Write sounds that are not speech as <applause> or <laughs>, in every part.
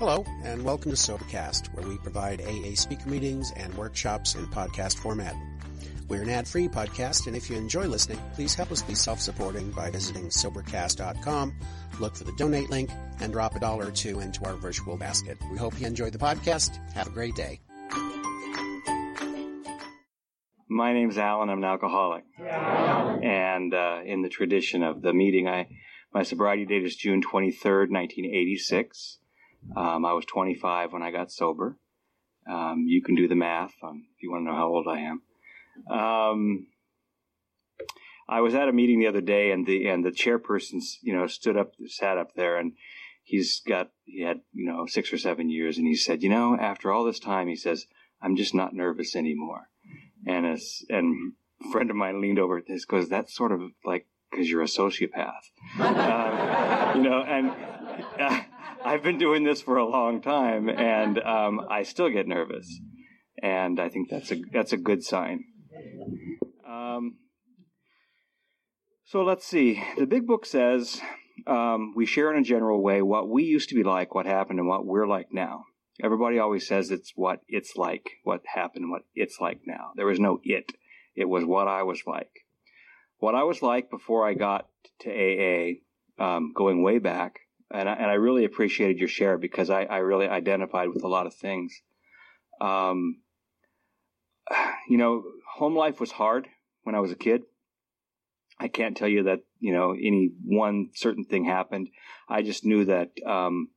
Hello, and welcome to Sobercast, where we provide AA speaker meetings and workshops in podcast format. We're an ad-free podcast, and if you enjoy listening, please help us be self-supporting by visiting Sobercast.com, look for the donate link, and drop a dollar or two into our virtual basket. We hope you enjoy the podcast. Have a great day. My name's Alan. I'm an alcoholic, and uh, in the tradition of the meeting, I my sobriety date is June 23rd, 1986. Um, I was 25 when I got sober. Um, you can do the math on, if you want to know how old I am. Um, I was at a meeting the other day, and the and the chairperson, you know, stood up, sat up there, and he's got he had you know six or seven years, and he said, you know, after all this time, he says, I'm just not nervous anymore. And as and a friend of mine leaned over this goes, that's sort of like because you're a sociopath, um, <laughs> you know, and. Uh, I've been doing this for a long time, and um, I still get nervous, and I think that's a that's a good sign. Um, so let's see. The big book says um, we share in a general way what we used to be like, what happened, and what we're like now. Everybody always says it's what it's like, what happened, what it's like now. There was no it. It was what I was like. What I was like before I got to AA, um, going way back, and I, and I really appreciated your share because I, I really identified with a lot of things. Um, <sighs> you know, home life was hard when I was a kid. I can't tell you that you know any one certain thing happened. I just knew that um,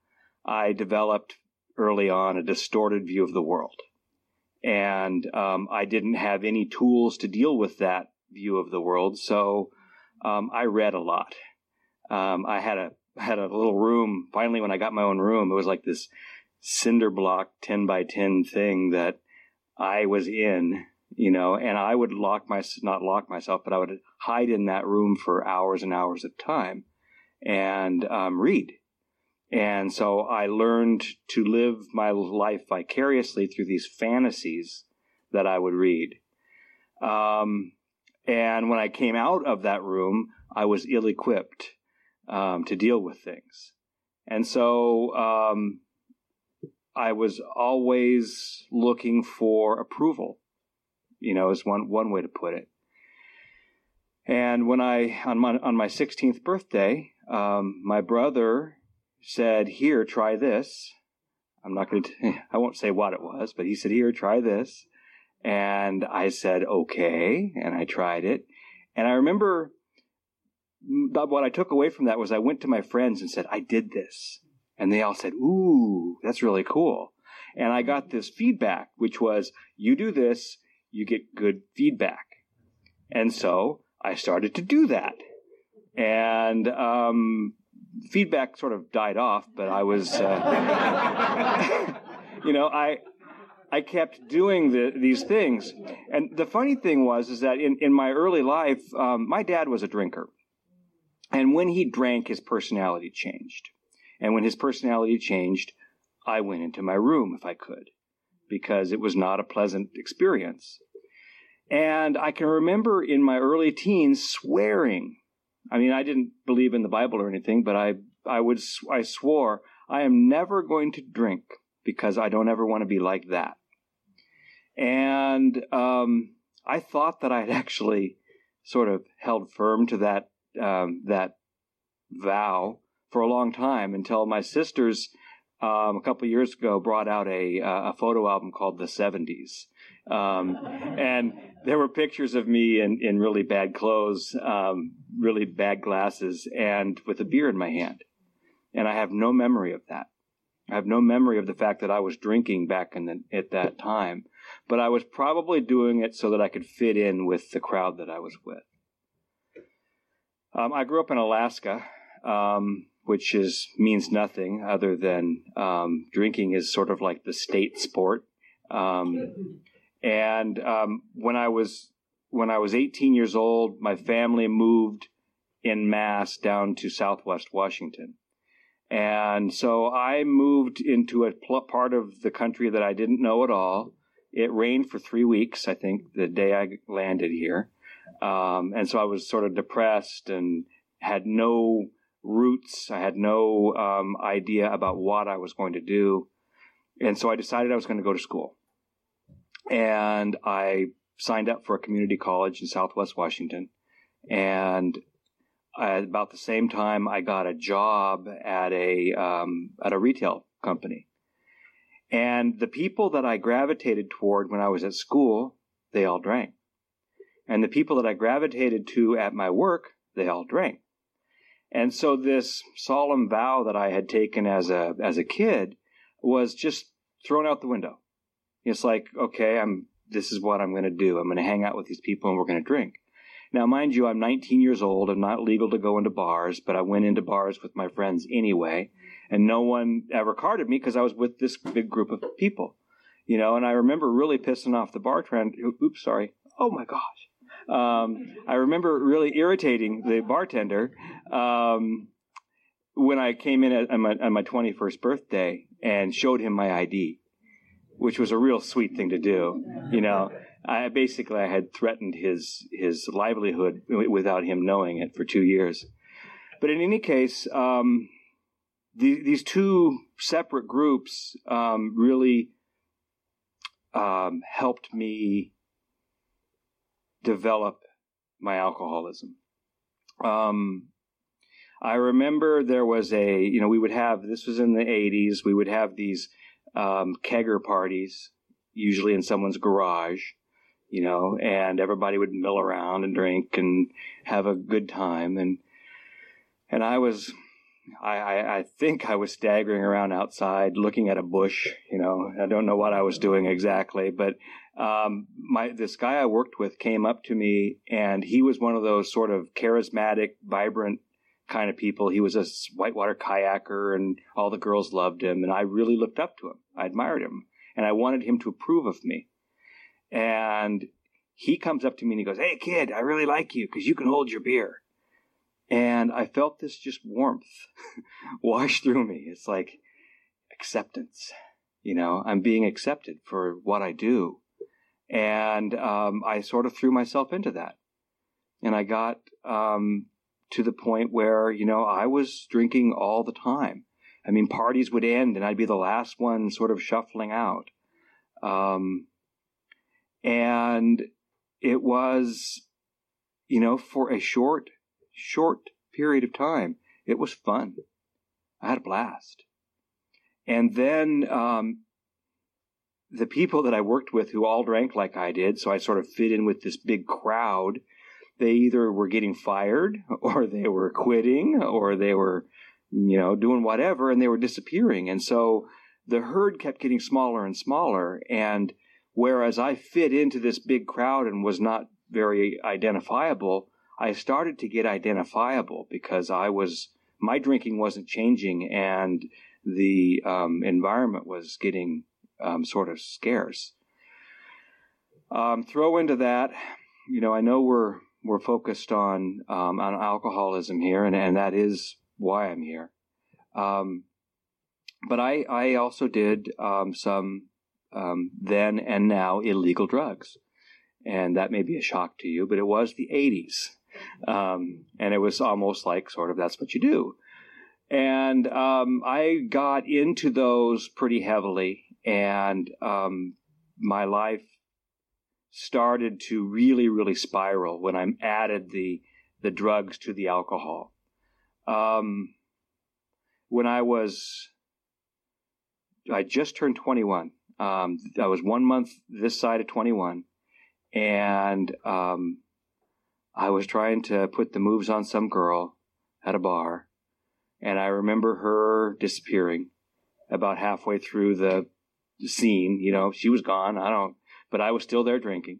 I developed early on a distorted view of the world, and um, I didn't have any tools to deal with that view of the world. So um, I read a lot. Um, I had a <laughs> had a little room. Finally, when I got my own room, it was like this cinder block 10 by 10 thing that I was in, you know, and I would lock my, not lock myself, but I would hide in that room for hours and hours of time and um, read. And so I learned to live my life vicariously through these fantasies that I would read. Um, and when I came out of that room, I was ill equipped um, to deal with things. And so um, I was always looking for approval, you know, is one, one way to put it. And when I, on my, on my 16th birthday, um, my brother said, Here, try this. I'm not going <laughs> to, I won't say what it was, but he said, Here, try this. And I said, Okay. And I tried it. And I remember what I took away from that was I went to my friends and said, I did this. And they all said, Ooh, that's really cool. And I got this feedback, which was, you do this, you get good feedback. And so I started to do that. And um, feedback sort of died off, but I was, uh, <laughs> you know, I. I kept doing the, these things, and the funny thing was is that in, in my early life, um, my dad was a drinker, and when he drank, his personality changed. And when his personality changed, I went into my room if I could, because it was not a pleasant experience. And I can remember in my early teens swearing. I mean, I didn't believe in the Bible or anything, but I, I would, I swore, I am never going to drink because I don't ever want to be like that. And um, I thought that I had <laughs> actually sort of held firm to that um, that vow for a long time until my sisters um, a couple years ago brought out a, uh, a photo album called the 70s. Um, and there were pictures of me in, in really bad clothes, um, really bad glasses, and with a beer in my hand. And I have no memory of that. I have no memory of the fact that I was drinking back in the, at that time, but I was probably doing it so that I could fit in with the crowd that I was with. Um, I grew up in Alaska, um, which is means nothing other than um, drinking is sort of like the state sport. Um, and um, when I was when I was 18 years old, my family moved in mass down to Southwest Washington. And so I moved into a pl- part of the country that I didn't know at all. It rained for three weeks, I think, the day I landed here. Um, and so I was sort of depressed and had no roots. I had no um, idea about what I was going to do. And so I decided I was going to go to school. And I signed up for a community college in Southwest Washington. And at about the same time, I got a job at a um, at a retail company. And the people that I gravitated toward when I was at school, they all drank. And the people that I gravitated to at my work, they all drank. And so this solemn vow that I had taken as a as a kid was just thrown out the window. It's like, okay, I'm this is what I'm going to do. I'm going to hang out with these people and we're going to drink. Now, mind you, I'm 19 years old. I'm not legal to go into bars, but I went into bars with my friends anyway, and no one ever carded me because I was with this big group of people, you know. And I remember really pissing off the bartender. Oops, sorry. Oh my gosh. Um, I remember really irritating the bartender um, when I came in at, on, my, on my 21st birthday and showed him my ID, which was a real sweet thing to do, you know. I basically I had threatened his his livelihood without him knowing it for two years. But in any case, um, the, these two separate groups um, really um, helped me develop my alcoholism. Um, I remember there was a, you know, we would have, this was in the 80s, we would have these um, kegger parties, usually in someone's garage you know, and everybody would mill around and drink and have a good time. And, and I was, I, I, I think I was staggering around outside looking at a bush, you know, I don't know what I was doing exactly, but, um, my, this guy I worked with came up to me and he was one of those sort of charismatic, vibrant kind of people. He was a whitewater kayaker and all the girls loved him. And I really looked up to him. I admired him and I wanted him to approve of me. And he comes up to me and he goes, Hey, kid, I really like you because you can hold your beer. And I felt this just warmth <laughs> wash through me. It's like acceptance. You know, I'm being accepted for what I do. And um, I sort of threw myself into that. And I got um, to the point where, you know, I was drinking all the time. I mean, parties would end and I'd be the last one sort of shuffling out. Um, and it was, you know, for a short, short period of time, it was fun. I had a blast. And then um, the people that I worked with who all drank like I did, so I sort of fit in with this big crowd, they either were getting fired <laughs> or they were quitting or they were, you know, doing whatever and they were disappearing. And so the herd kept getting smaller and smaller. And Whereas I fit into this big crowd and was not very identifiable, I started to get identifiable because I was, my drinking wasn't changing and the um, environment was getting um, sort of scarce. Um, throw into that, you know, I know we're we're focused on um, on alcoholism here, and, and that is why I'm here. Um, but I I also did um, some um, then and now illegal drugs. And that may be a shock to you, but it was the 80s. Um, and it was almost like sort of that's what you do. And I got into those pretty heavily, and um, my life started to really, really spiral when I added the the drugs to the alcohol. Um, when I was, I just turned 21, um, I was one month this side of 21, and um, I was trying to put the moves on some girl at a bar, and I remember her disappearing about halfway through the scene. You know, she was gone. I don't, but I was still there drinking.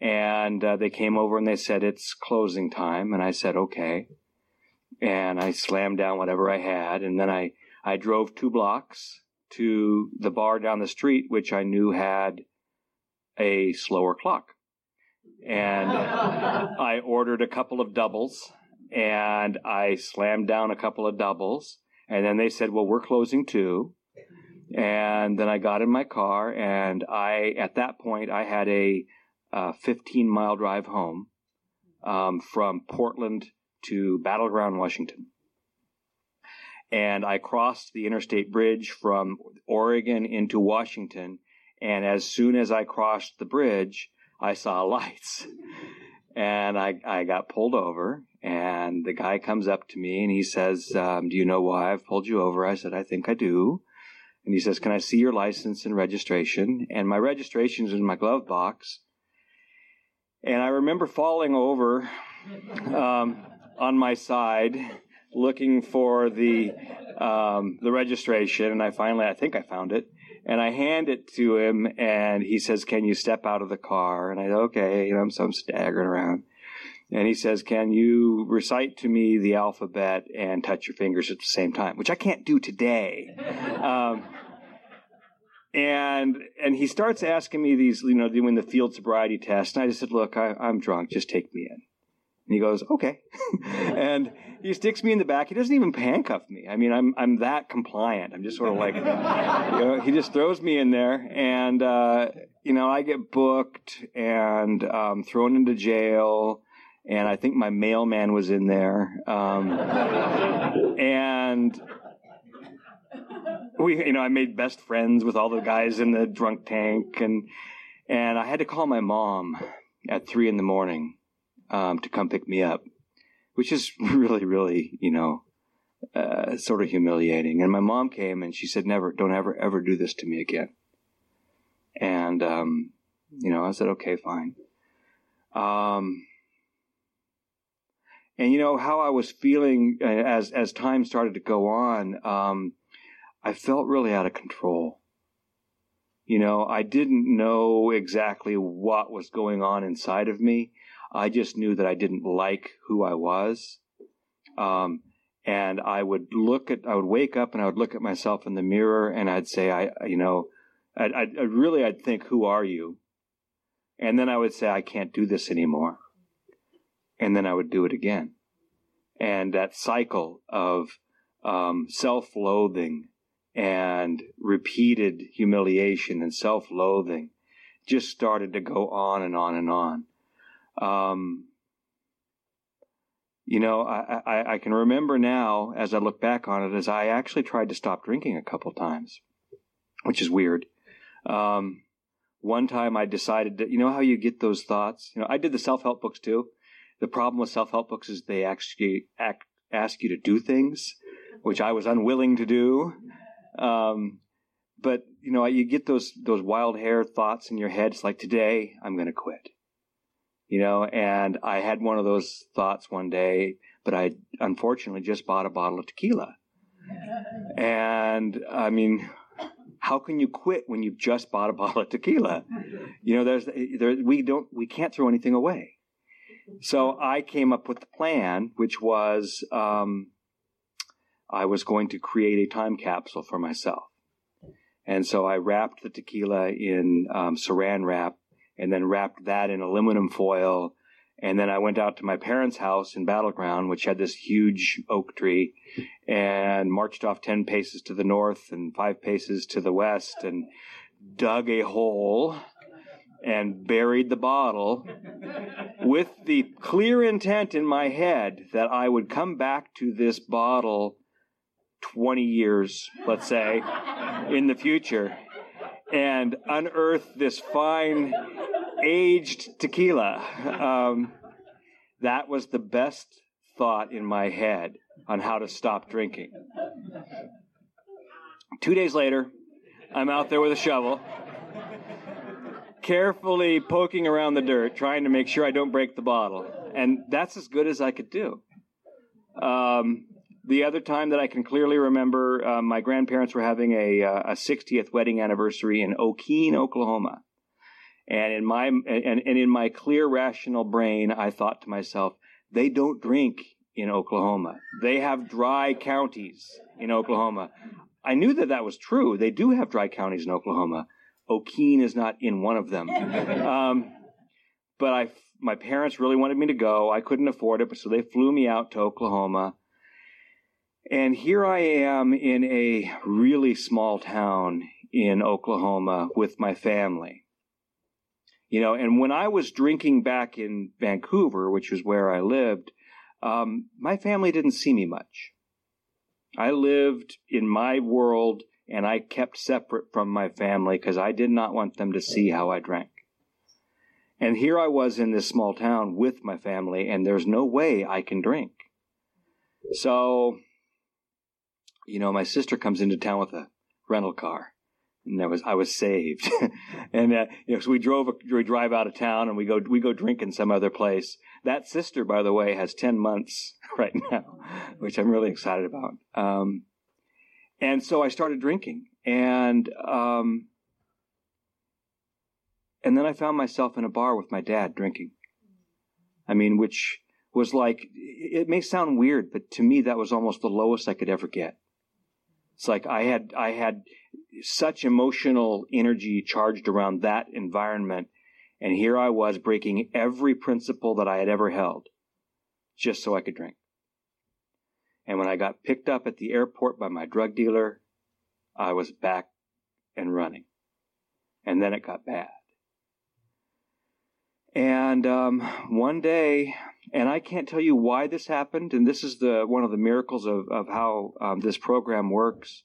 And uh, they came over and they said it's closing time, and I said okay. And I slammed down whatever I had, and then I I drove two blocks to the bar down the street, which I knew had a slower clock. And <laughs> I ordered a couple of doubles and I slammed down a couple of doubles. And then they said, well, we're closing too. And then I got in my car and I, at that point, I had a uh, 15 mile drive home um, from Portland to Battleground, Washington. and I crossed the interstate bridge from Oregon into Washington. And as soon as I crossed the bridge, I saw <laughs> lights. And I, I got pulled over, and the guy comes up to me and he says, um, Do you know why I've pulled you over? I said, I think I do. And he says, Can I see your license and registration? And my registration is in my glove box. And I remember falling over um, on my side looking for the um, the registration, and I finally, I think I found it, and I hand it to him, and he says, "Can you step out of the car?" And I "Okay," you know, so I'm staggering around, and he says, "Can you recite to me the alphabet and touch your fingers at the same time?" Which I can't do today. <laughs> Um, and and he starts asking me these, you know, doing the field sobriety test, and I just said, "Look, I, I'm drunk. Just take me in." And he goes, okay. <laughs> and he sticks me in the back. He doesn't even handcuff me. I mean, I'm, I'm that compliant. I'm just sort of like, <laughs> you know, he just throws me in there and, uh, you know, I get booked and, um, thrown into jail. And I think my mailman was in there. Um, and we, you know, I made best friends with all the guys in the drunk tank and, and I had to call my mom at three in the morning um, to come pick me up, which is <laughs> really, really, you know, uh, sort of humiliating. And my mom came and she said, "Never, don't ever, ever do this to me again." And um, you know, I said, "Okay, fine." Um, and you know how I was feeling uh, as as time started to go on. Um, I felt really out of control. You know, I didn't know exactly what was going on inside of me. I just knew that I didn't like who I was. Um, and I would look at, I would wake up and I would look at myself in the mirror and I'd say, I, you know, I'd, I'd really, I'd think, who are you? And then I would say, I can't do this anymore. And then I would do it again. And that cycle of um, self loathing and repeated humiliation and self loathing just started to go on and on and on. Um, you know, I, I, I, can remember now as I look back on it, as I actually tried to stop drinking a couple times, which is weird. Um, one time I decided that, you know how you get those thoughts? You know, I did the self help books too. The problem with self help books is they actually act, ask you to do things, which I was unwilling to do. Um, but you know, you get those those wild hair thoughts in your head. It's like today I'm going to quit you know, and I had one of those thoughts one day, but I unfortunately just bought a bottle of tequila. And I mean, how can you quit when you've just bought a bottle of tequila? You know, there's there, we don't we can't throw anything away. So I came up with the plan, which was um, I was going to create a time capsule for myself, and so I wrapped the tequila in um, Saran wrap and then wrapped that in aluminum foil. And then I went out to my parents' house in Battleground, which had this huge oak tree, and marched off 10 paces to the north and five paces to the west and dug a hole and buried the bottle with the clear intent in my head that I would come back to this bottle 20 years, let's say, in the future and unearth this fine aged tequila. Um, that was the best thought in my head on how to stop drinking. Two days later, I'm out there with a shovel, carefully poking around the dirt, trying to make sure I don't break the bottle. And that's as good as I could do. Um, the other time that I can clearly remember, uh, my grandparents were having a, uh, a 60th wedding anniversary in Okeene, Oklahoma. And in my and, and in my clear rational brain, I thought to myself, they don't drink in Oklahoma. They have dry counties in Oklahoma. I knew that that was true. They do have dry counties in Oklahoma. Okeene is not in one of them. <laughs> Um, but I, my parents really wanted me to go. I couldn't afford it, but so they flew me out to Oklahoma. And here I am in a really small town in Oklahoma with my family. You know, and when I was drinking back in Vancouver, which was where I lived, um, my family didn't see me much. I lived in my world and I kept separate from my family because I did not want them to see how I drank. And here I was in this small town with my family, and there's no way I can drink. So, you know, my sister comes into town with a rental car, and I was I was saved. <laughs> and uh, you know, so we drove we drive out of town, and we go we go drink in some other place. That sister, by the way, has ten months <laughs> right now, which I'm really excited about. Um, and so I started drinking, and um, and then I found myself in a bar with my dad drinking. I mean, which was like, it may sound weird, but to me, that was almost the lowest I could ever get. It's like I had, I had such emotional energy charged around that environment. And here I was breaking every principle that I had ever held just so I could drink. And when I got picked up at the airport by my drug dealer, I was back and running. And then it got bad. And um, one day, and I can't tell you why this happened, and this is the one of the miracles of, of how um, this program works.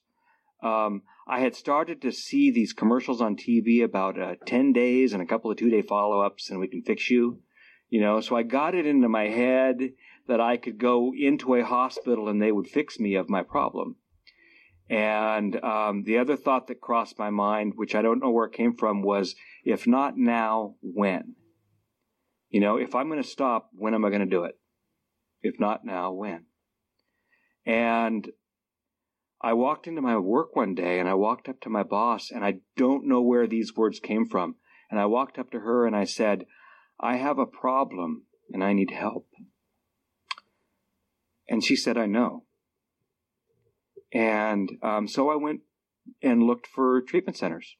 Um, I had started to see these commercials on TV about uh, 10 days and a couple of two day follow ups, and we can fix you. You know, so I got it into my head that I could go into a hospital and they would fix me of my problem. And um, the other thought that crossed my mind, which I don't know where it came from, was if not now, when? You know, if I'm going to stop, when am I going to do it? If not now, when? And I walked into my work one day and I walked up to my boss and I don't know where these words came from. And I walked up to her and I said, I have a problem and I need help. And she said, I know. And um, so I went and looked for treatment centers.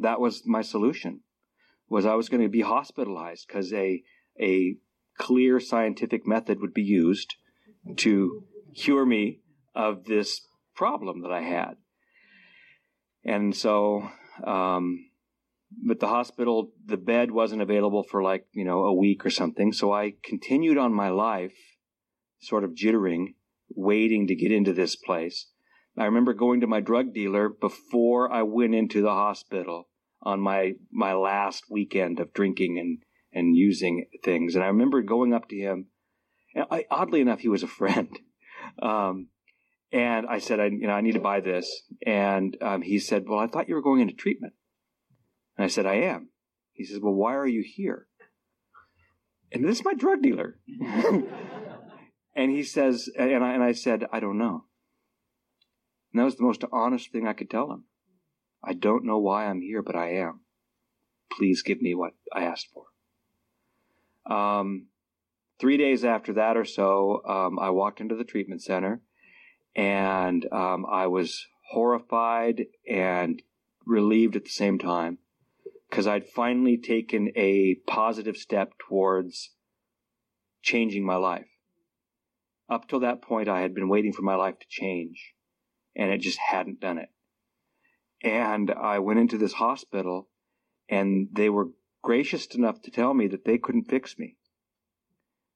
That was my solution was I was going to be hospitalized because a a clear scientific method would be used to cure me of this problem that I had. And so, um, but the hospital, the bed wasn't available for like, you know, a week or something. So I continued on my life, sort of jittering, waiting to get into this place. I remember going to my drug dealer before I went into the hospital on my my last weekend of drinking and and using things. And I remember going up to him. And I, oddly enough, he was a friend. <laughs> Um, and I said, I, you know, I need to buy this. And um, he said, Well, I thought you were going into treatment. And I said, I am. He says, Well, why are you here? And this is my drug dealer. <laughs> and he says, and I, and I said, I don't know. And that was the most honest thing I could tell him. I don't know why I'm here, but I am. Please give me what I asked for. Um, three days after that or so, um, I walked into the treatment center and um, I was horrified and relieved at the same time because I'd finally taken a positive step towards changing my life. Up till that point, I had been waiting for my life to change, and it just hadn't done it. And I went into this hospital and they were gracious enough to tell me that they couldn't fix me.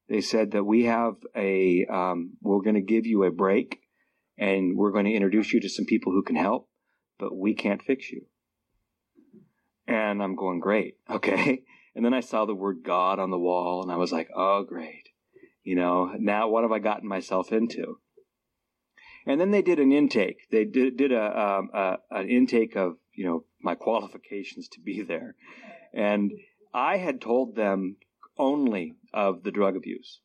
They said that we have a, um, we're going to give you a break and we're going to introduce you to some people who can help, but we can't fix you. And I'm going, great. <laughs> Okay. And then I saw the word God on the wall and I was like, oh, great. You know, now what have I gotten myself into? And then they did an intake. They did, did a, um, a, an intake of you know my qualifications to be there, and I had told them only of the drug abuse.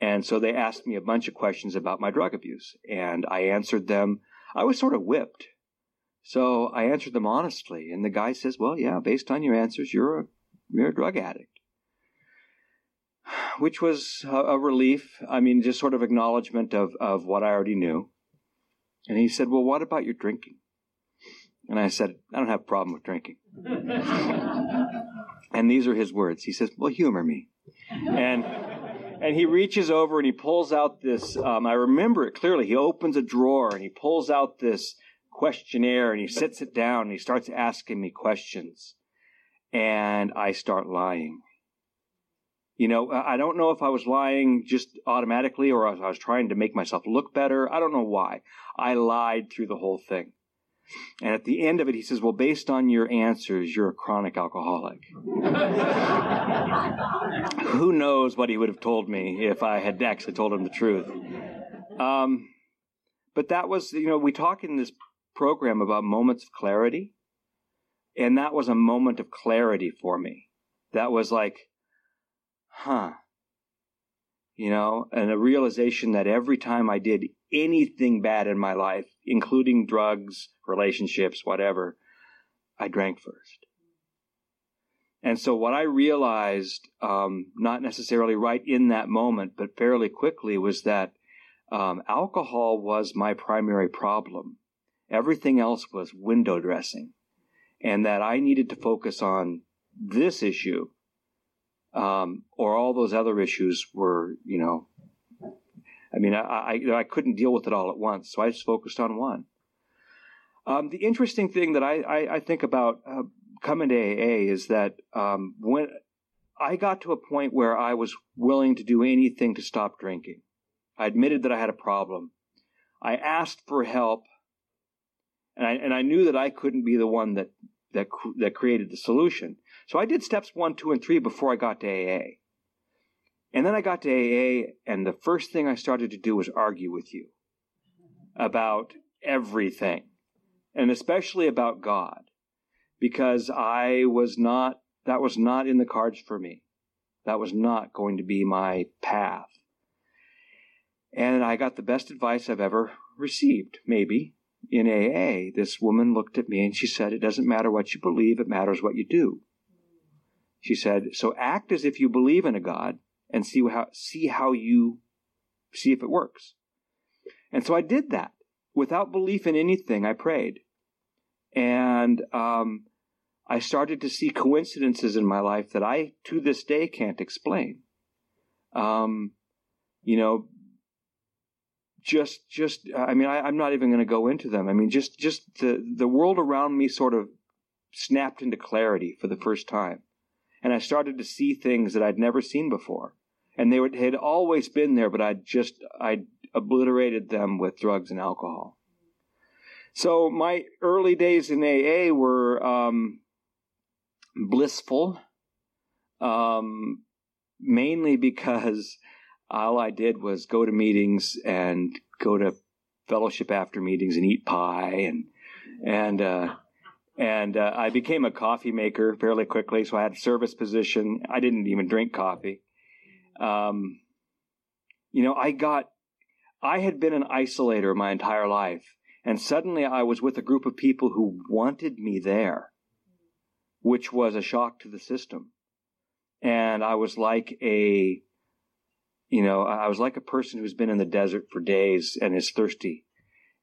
And so they asked me a bunch of questions about my drug abuse, and I answered them. I was sort of whipped. So I answered them honestly, and the guy says, "Well, yeah, based on your answers, you're a you're a drug addict." Which was a, a, relief. I mean, just sort of acknowledgement of, of what I already knew. And he said, Well, what about your drinking? And I said, I don't have a problem with drinking. <laughs> and these are his words. He says, Well, humor me. And and he reaches over and he pulls out this um, i remember it clearly he opens a drawer and he pulls out this questionnaire and he sits it down and he starts asking me questions and i start lying You know, I don't know if I was lying just automatically or if I was trying to make myself look better. I don't know why. I lied through the whole thing. And at the end of it, he says, Well, based on your answers, you're a chronic alcoholic. <laughs> Who knows what he would have told me if I had actually told him the truth. Um, but that was, you know, we talk in this program about moments of clarity. And that was a moment of clarity for me. That was like, huh. You know, and a realization that every time I did anything bad in my life, including drugs, relationships, whatever, I drank first. And so what I realized, um, not necessarily right in that moment, but fairly quickly, was that um, alcohol was my primary problem. Everything else was window dressing. And that I needed to focus on this issue, um, or all those other issues were, you know, I mean, I, I, I, couldn't deal with it all at once, so I just focused on one. Um, the interesting thing that I, I, I think about uh, coming to AA is that um, when I got to a point where I was willing to do anything to stop drinking, I admitted that I had a problem. I asked for help, and I and I knew that I couldn't be the one that that that created the solution. So I did steps one, two, and three before I got to AA. And then I got to AA, and the first thing I started to do was argue with you about everything, and especially about God, because I was not, that was not in the cards for me. That was not going to be my path. And I got the best advice I've ever received, maybe, in AA. This woman looked at me and she said, It doesn't matter what you believe, it matters what you do. She said, So act as if you believe in a God and see how, see how you, see if it works. And so I did that. Without belief in anything, I prayed. And um, I started to see coincidences in my life that I, to this day, can't explain. Um, you know, just just I mean I, am not even going to go into them. I mean just just the the world around me sort of snapped into clarity for the first time, and I started to see things that I'd never seen before, and they were, had always been there, but I just I obliterated them with drugs and alcohol. So my early days in AA were um, blissful, um, mainly because all I did was go to meetings and go to fellowship after meetings and eat pie and and uh, and uh, I became a coffee maker fairly quickly. So I had a service position. I didn't even drink coffee. Um, you know, I got I had been an isolator my entire life, and suddenly I was with a group of people who wanted me there, which was a shock to the system. And I was like a you know, I was like a person who's been in the desert for days and is thirsty.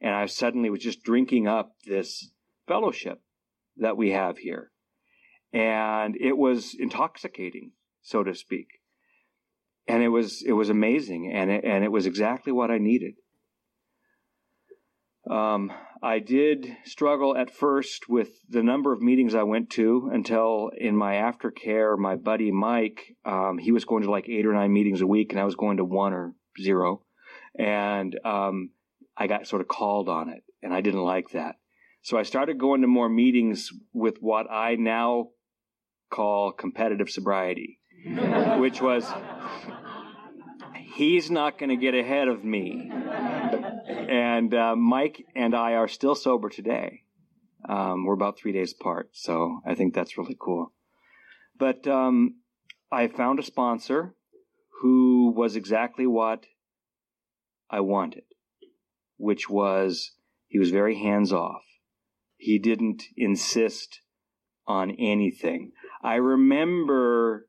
And I suddenly was just drinking up this fellowship that we have here. And it was intoxicating, so to speak. And it was, it was amazing. And it, and it was exactly what I needed. Um, I did struggle at first with the number of meetings I went to until in my aftercare, my buddy Mike, um, he was going to like eight or nine meetings a week, and I was going to one or zero. And um, I got sort of called on it, and I didn't like that. So I started going to more meetings with what I now call competitive sobriety, <laughs> which was he's not going to get ahead of me and uh, Mike and I are still sober today. Um, we're about three days apart, so I think that's really cool. But um, I found a sponsor who was exactly what I wanted, which was he was very hands off. He didn't insist on anything. I remember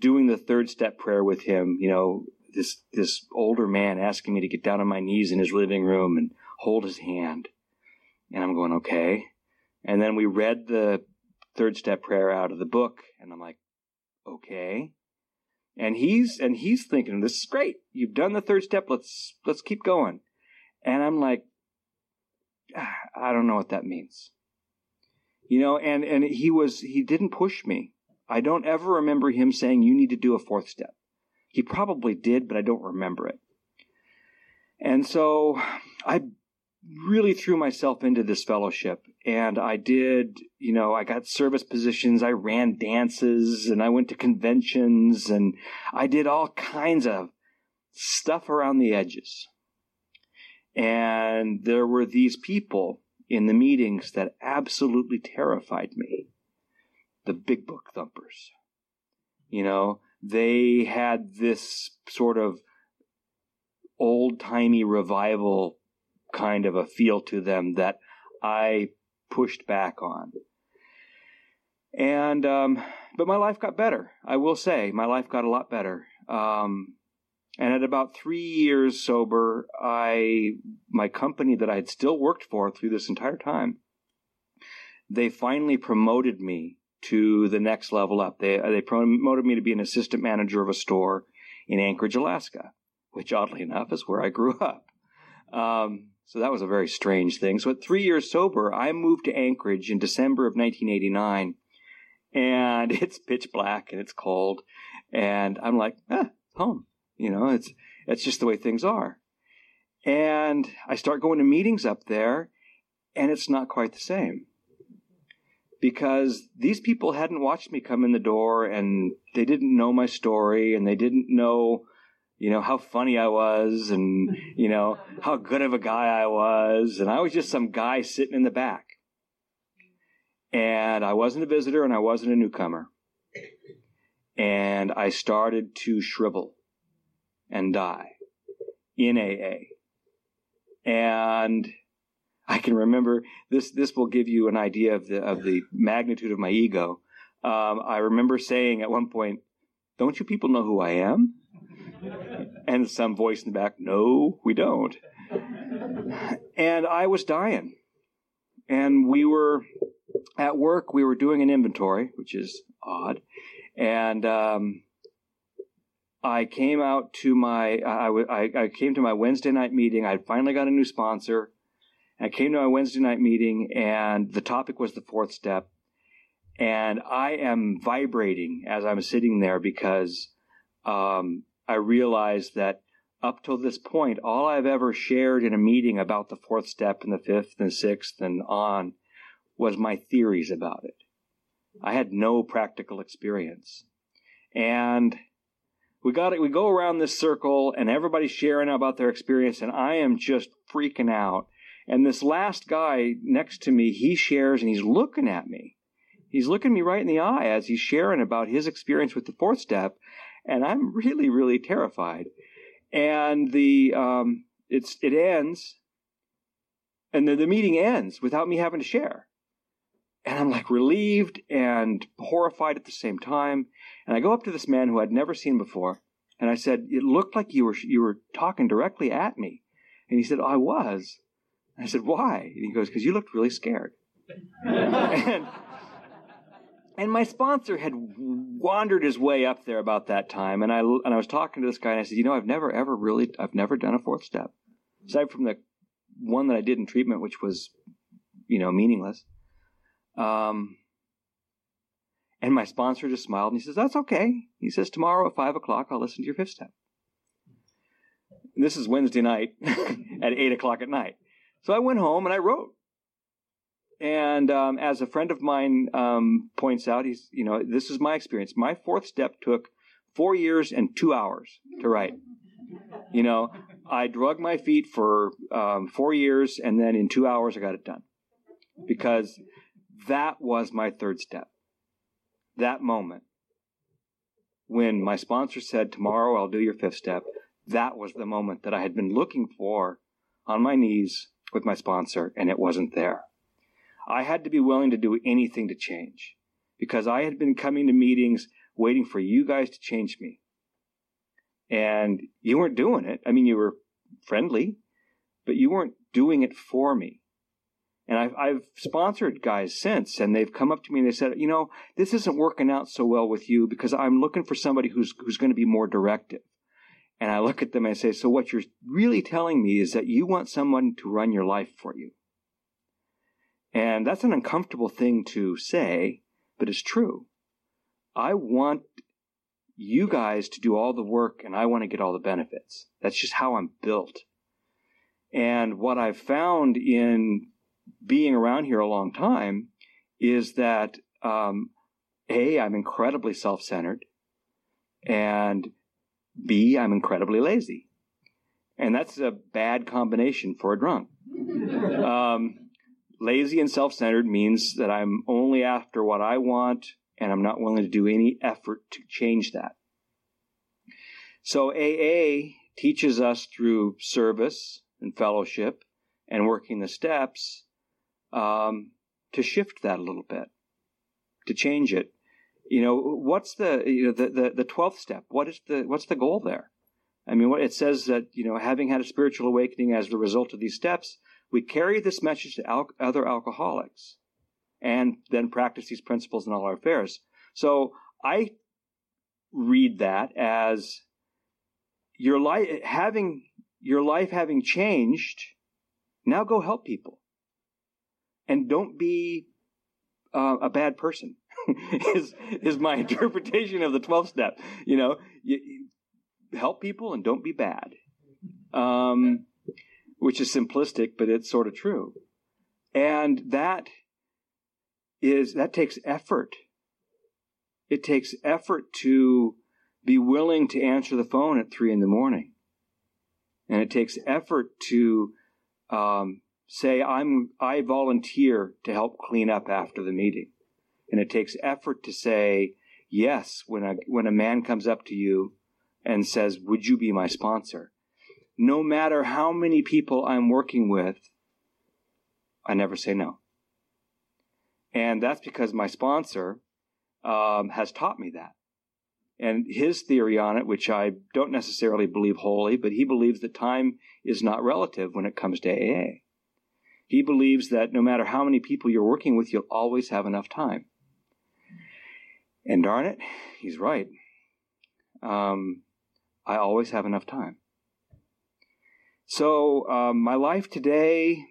doing the third step prayer with him, you know, this this older man asking me to get down on my knees in his living room and hold his hand. And I'm going, okay. And then we read the third step prayer out of the book, and I'm like, okay. And he's and he's thinking, this is great. You've done the third step. Let's let's keep going. And I'm like, ah, I don't know what that means. You know, and and he was he didn't push me. I don't ever remember him saying, You need to do a fourth step. He probably did, but I don't remember it. And so I really threw myself into this fellowship and I did, you know, I got service positions, I ran dances and I went to conventions and I did all kinds of stuff around the edges. And there were these people in the meetings that absolutely terrified me. The big book thumpers. You know, they had this sort of old timey revival kind of a feel to them that I pushed back on. And, um, but my life got better. I will say, my life got a lot better. Um, and at about three years sober, I, my company that I had still worked for through this entire time, they finally promoted me to the next level up. They, they promoted me to be an assistant manager of a store in Anchorage, Alaska, which oddly enough is where I grew <laughs> up. Um, so that was a very strange thing. So at three years sober, I moved to Anchorage in December of 1989 and <laughs> it's pitch black and it's cold. And I'm like, ah, home. You know, it's, it's just the way things are. And I start going to meetings up there and it's not quite the same because these people hadn't watched me come in the door and they didn't know my story and they didn't know you know, how funny I was and, you know, how good of a guy I was. And I was just some guy sitting in the back. And I wasn't a visitor and I wasn't a newcomer. And I started to shrivel and die in AA. And I can remember this, this will give you an idea of the, of the magnitude of my ego. Um, I remember saying at one point, don't you people know who I am? and some voice in the back, no, we don't. And I was dying. And we were at work, we were doing an inventory, which is odd. And, um, I came out to my, I, I, I came to my Wednesday night meeting. I finally got a new sponsor. I came to my Wednesday night meeting and the topic was the fourth step. And I am vibrating as I'm sitting there because, um, I realized that up till this point, all I've ever shared in a meeting about the fourth step and the fifth and sixth and on was my theories about it. I had no practical experience. And we got it. We go around this circle and everybody's sharing about their experience and I am just freaking out. And this last guy next to me, he shares and he's looking at me. He's looking me right in the eye as he's sharing about his experience with the fourth step and I'm really, really terrified. And the um, it's it ends, and the, the meeting ends without me having to share. And I'm like relieved and horrified at the same time. And I go up to this man who I'd never seen before, and I said, "It looked like you were you were talking directly at me." And he said, "I was." I said, "Why?" And he goes, "Because you looked really scared." and and my sponsor had wandered his way up there about that time, and I and I was talking to this guy, and I said, you know, I've never ever really, I've never done a fourth step, aside from the one that I did in treatment, which was, you know, meaningless. Um, and my sponsor just smiled and he says, "That's okay." He says, "Tomorrow at five o'clock, I'll listen to your fifth step." And this is Wednesday night <laughs> at eight o'clock at night. So I went home and I wrote and um, as a friend of mine um, points out, he's you know this is my experience. My fourth step took four years and two hours to write. You know, I drug my feet for um, four years, and then in two hours I got it done because that was my third step. That moment when my sponsor said, "Tomorrow I'll do your fifth step." That was the moment that I had been looking for on my knees with my sponsor, and it wasn't there. I had to be willing to do anything to change because I had been coming to meetings waiting for you guys to change me. And you weren't doing it. I mean, you were friendly, but you weren't doing it for me. And I've, I've sponsored guys since, and they've come up to me and they said, you know, this isn't working out so well with you because I'm looking for somebody who's, who's going to be more directive. And I look at them and I say, so what you're really telling me is that you want someone to run your life for you. And that's an uncomfortable thing to say, but it's true. I want you guys to do all the work and I want to get all the benefits. That's just how I'm built. And what I've found in being around here a long time is that um, A, I'm incredibly self centered, and B, I'm incredibly lazy. And that's a bad combination for a drunk. <laughs> um, lazy and self centered means that I'm only after what I want and I'm not willing to do any effort to change that. So AA teaches us through service and fellowship and working the steps um, to shift that a little bit, to change it. You know, what's the you know the the, the twelfth step? What is the what's the goal there? I mean, it says that you know, having had a spiritual awakening as the result of these steps, we carry this message to al- other alcoholics, and then practice these principles in all our affairs. So I read that as your life having your life having changed. Now go help people and don't be uh, a bad person. <laughs> is is my <laughs> interpretation of the 12th step. You know, you, you help people and don't be bad. Um, which is simplistic, but it's sort of true. And that is that takes effort. It takes effort to be willing to answer the phone at three in the morning, and it takes effort to um, say I'm I volunteer to help clean up after the meeting. And it takes effort to say yes when a when a man comes up to you and says, "Would you be my sponsor?" No matter how many people I'm working with, I never say no. And that's because my sponsor um, has taught me that. And his theory on it, which I don't necessarily believe wholly, but he believes that time is not relative when it comes to AA. He believes that no matter how many people you're working with, you'll always have enough time. And darn it, he's right. Um, I always have enough time. So, um, my life today,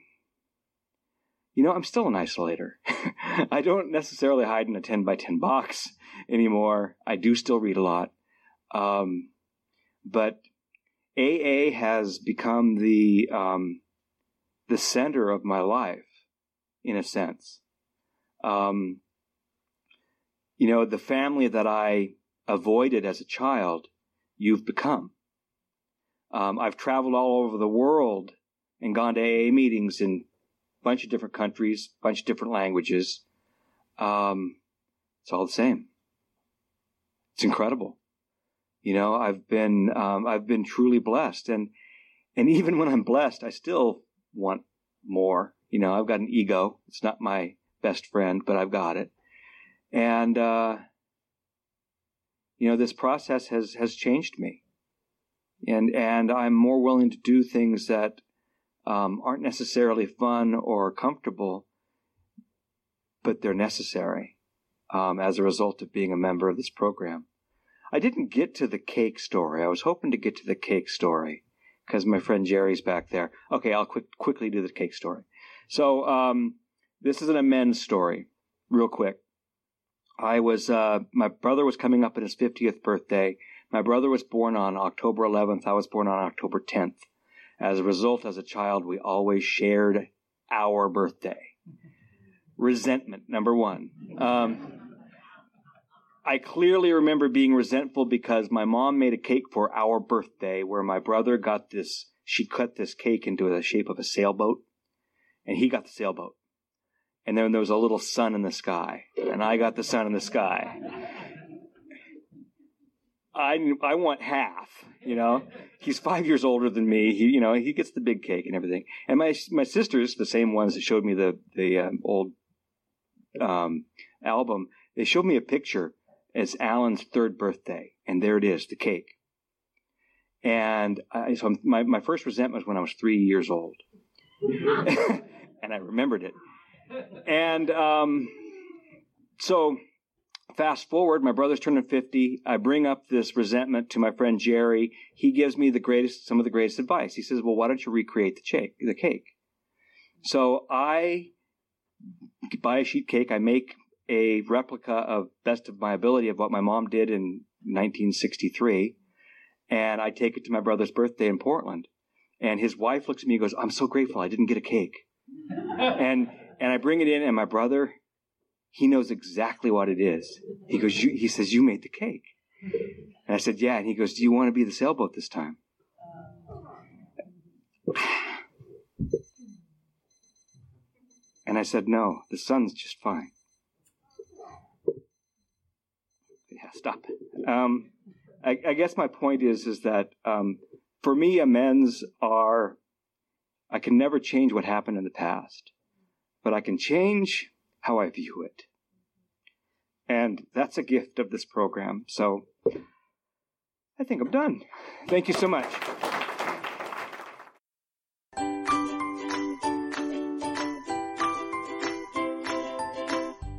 you know, I'm still an isolator. <laughs> I don't necessarily hide in a 10 by 10 box anymore. I do still read a lot. Um, but AA has become the, um, the center of my life, in a sense. Um, you know, the family that I avoided as a child, you've become. Um, I've traveled all over the world and gone to AA meetings in a bunch of different countries, a bunch of different languages. Um, it's all the same. It's incredible. You know, I've been um, I've been truly blessed, and and <laughs> even when I'm blessed, I still want more. You know, I've got an ego. It's not my best friend, but I've got it. And, uh, you know, this process has, has changed me. And, and I'm more willing to do things that, um, aren't necessarily fun or comfortable, but they're necessary, um, as a result of being a member of this program. I didn't get to the cake story. I was hoping to get to the cake story because my friend Jerry's back there. Okay, I'll quick, quickly do the cake story. So um, this is an amends story, real quick. I was uh, my brother was coming up on his 50th birthday. My brother was born on October 11th. I was born on October 10th. As a result, as a child, we always shared our birthday. Resentment, number one. Um, I clearly remember being resentful because my mom made a cake for our birthday where my brother got this, she cut this cake into the shape of a sailboat and he got the sailboat. And then there was a little sun in the sky and I got the sun in the sky. I, I want half, you know. He's five years older than me. He, you know, he gets the big cake and everything. And my my sisters, the same ones that showed me the the um, old um, album, they showed me a picture it's Alan's third birthday, and there it is, the cake. And I, so my, my first resentment was when I was three years old. <laughs> and I remembered it. And um, so fast forward, my brother's turning 50. I bring up this resentment to my friend Jerry. He gives me the greatest, some of the greatest advice. He says, well, why don't you recreate the, cake, the cake? So I buy a sheet cake. I make a replica of best of my ability of what my mom did in 1963. And I take it to my brother's birthday in Portland. And his wife looks at me and goes, I'm so grateful I didn't get a cake. and, and I bring it in and my brother, he knows exactly what it is. He goes, he says, you made the cake. And I said, yeah. And he goes, do you want to be the sailboat this time? <sighs> And I said, no, the sun's just fine. Yeah, stop. Um, I, I, guess my point is, is that um, for me, amends are, I can never change what happened in the past, but I can change how I view it. And that's a gift of this program. So I think I'm done. Thank you so much.